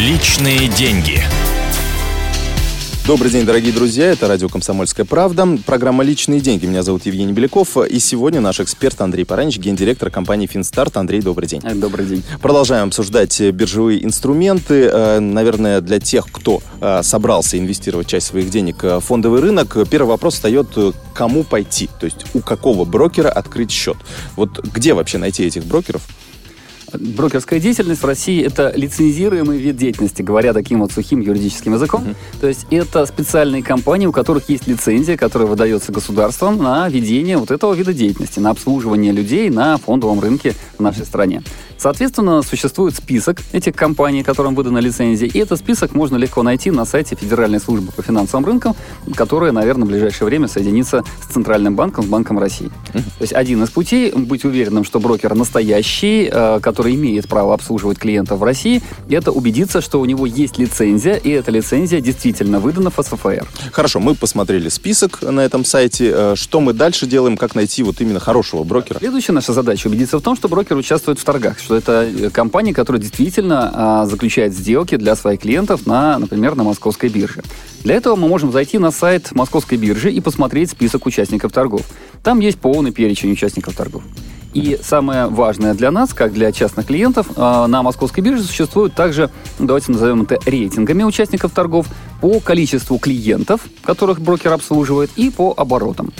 Личные деньги. Добрый день, дорогие друзья. Это радио «Комсомольская правда». Программа «Личные деньги». Меня зовут Евгений Беляков. И сегодня наш эксперт Андрей Паранич, гендиректор компании «Финстарт». Андрей, добрый день. Добрый день. Продолжаем обсуждать биржевые инструменты. Э, наверное, для тех, кто э, собрался инвестировать часть своих денег в фондовый рынок, первый вопрос встает, э, кому пойти? То есть у какого брокера открыть счет? Вот где вообще найти этих брокеров? Брокерская деятельность в России – это лицензируемый вид деятельности, говоря таким вот сухим юридическим языком. Mm-hmm. То есть это специальные компании, у которых есть лицензия, которая выдается государством на ведение вот этого вида деятельности, на обслуживание людей на фондовом рынке в нашей стране. Соответственно, существует список этих компаний, которым выдана лицензия, и этот список можно легко найти на сайте Федеральной службы по финансовым рынкам, которая, наверное, в ближайшее время соединится с Центральным банком, с Банком России. То есть один из путей быть уверенным, что брокер настоящий, э, который имеет право обслуживать клиентов в России, это убедиться, что у него есть лицензия, и эта лицензия действительно выдана ФСФР. Хорошо, мы посмотрели список на этом сайте. Э, что мы дальше делаем, как найти вот именно хорошего брокера? Следующая наша задача убедиться в том, что брокер участвует в торгах, что это э, компания, которая действительно а, заключает сделки для своих клиентов, на, например, на московской бирже. Для этого мы можем зайти на сайт московской биржи и посмотреть список участников торгов. Там есть полный перечень участников торгов. И самое важное для нас, как для частных клиентов, а, на московской бирже существуют также, давайте назовем это рейтингами участников торгов по количеству клиентов, которых брокер обслуживает, и по оборотам.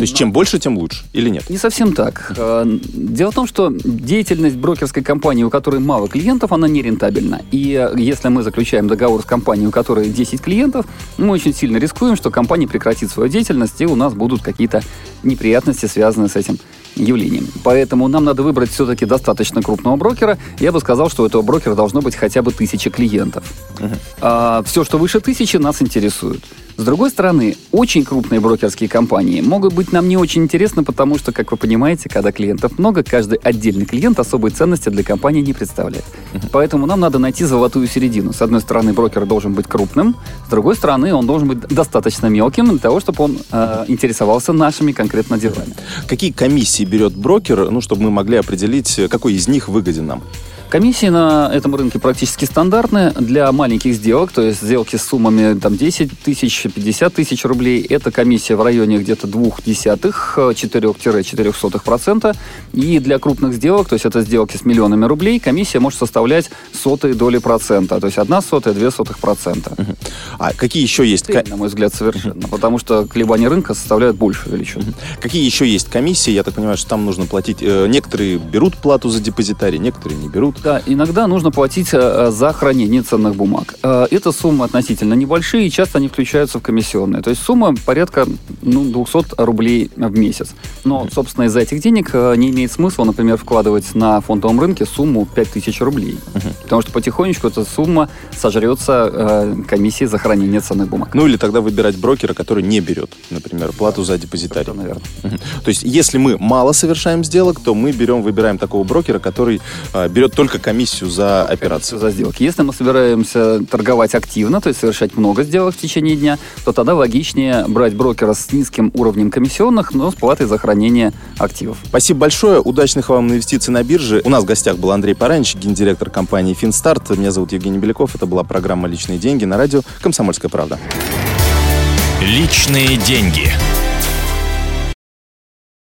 То есть чем больше, тем лучше, или нет? Не совсем так. Э, дело в том, что деятельность брокерской компании, у которой мало клиентов, она не рентабельна. И э, если мы заключаем договор с компанией, у которой 10 клиентов, мы очень сильно рискуем, что компания прекратит свою деятельность, и у нас будут какие-то неприятности, связанные с этим явлением. Поэтому нам надо выбрать все-таки достаточно крупного брокера. Я бы сказал, что у этого брокера должно быть хотя бы тысяча клиентов. Uh-huh. А, все, что выше тысячи, нас интересует. С другой стороны, очень крупные брокерские компании могут быть нам не очень интересны, потому что, как вы понимаете, когда клиентов много, каждый отдельный клиент особой ценности для компании не представляет. Поэтому нам надо найти золотую середину. С одной стороны, брокер должен быть крупным, с другой стороны, он должен быть достаточно мелким для того, чтобы он э, интересовался нашими конкретно делами. Какие комиссии берет брокер, ну, чтобы мы могли определить, какой из них выгоден нам? Комиссии на этом рынке практически стандартные. Для маленьких сделок, то есть сделки с суммами там, 10 тысяч, 50 тысяч рублей, это комиссия в районе где-то 0,2-4-4%. И для крупных сделок, то есть это сделки с миллионами рублей, комиссия может составлять сотые доли процента. То есть одна сотая, две сотых процента. А какие еще есть? на мой взгляд, совершенно. Потому что колебания рынка составляют большую величину. Какие еще есть комиссии? Я так понимаю, что там нужно платить... Э, некоторые берут плату за депозитарий, некоторые не берут. Да, иногда нужно платить э, за хранение ценных бумаг. Э, это суммы относительно небольшие, и часто они включаются в комиссионные. То есть сумма порядка ну, 200 рублей в месяц. Но, собственно, из-за этих денег э, не имеет смысла, например, вкладывать на фондовом рынке сумму 5000 рублей. Потому что потихонечку эта сумма сожрется комиссией за хранение ценных бумаг. Ну или тогда выбирать брокера, который не берет, например, плату за депозитарий. Это, наверное. То есть если мы мало совершаем сделок, то мы берем, выбираем такого брокера, который берет только только комиссию за операцию. За сделки. Если мы собираемся торговать активно, то есть совершать много сделок в течение дня, то тогда логичнее брать брокера с низким уровнем комиссионных, но с платой за хранение активов. Спасибо большое. Удачных вам инвестиций на бирже. У нас в гостях был Андрей Паранич, гендиректор компании «Финстарт». Меня зовут Евгений Беляков. Это была программа «Личные деньги» на радио «Комсомольская правда». Личные деньги.